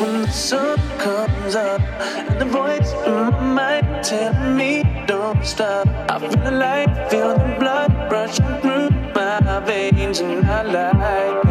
when the sun comes up and the voice in my mind telling me don't stop. I feel the light, feel the blood rushing through my veins, and I like.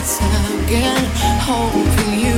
Again, hoping you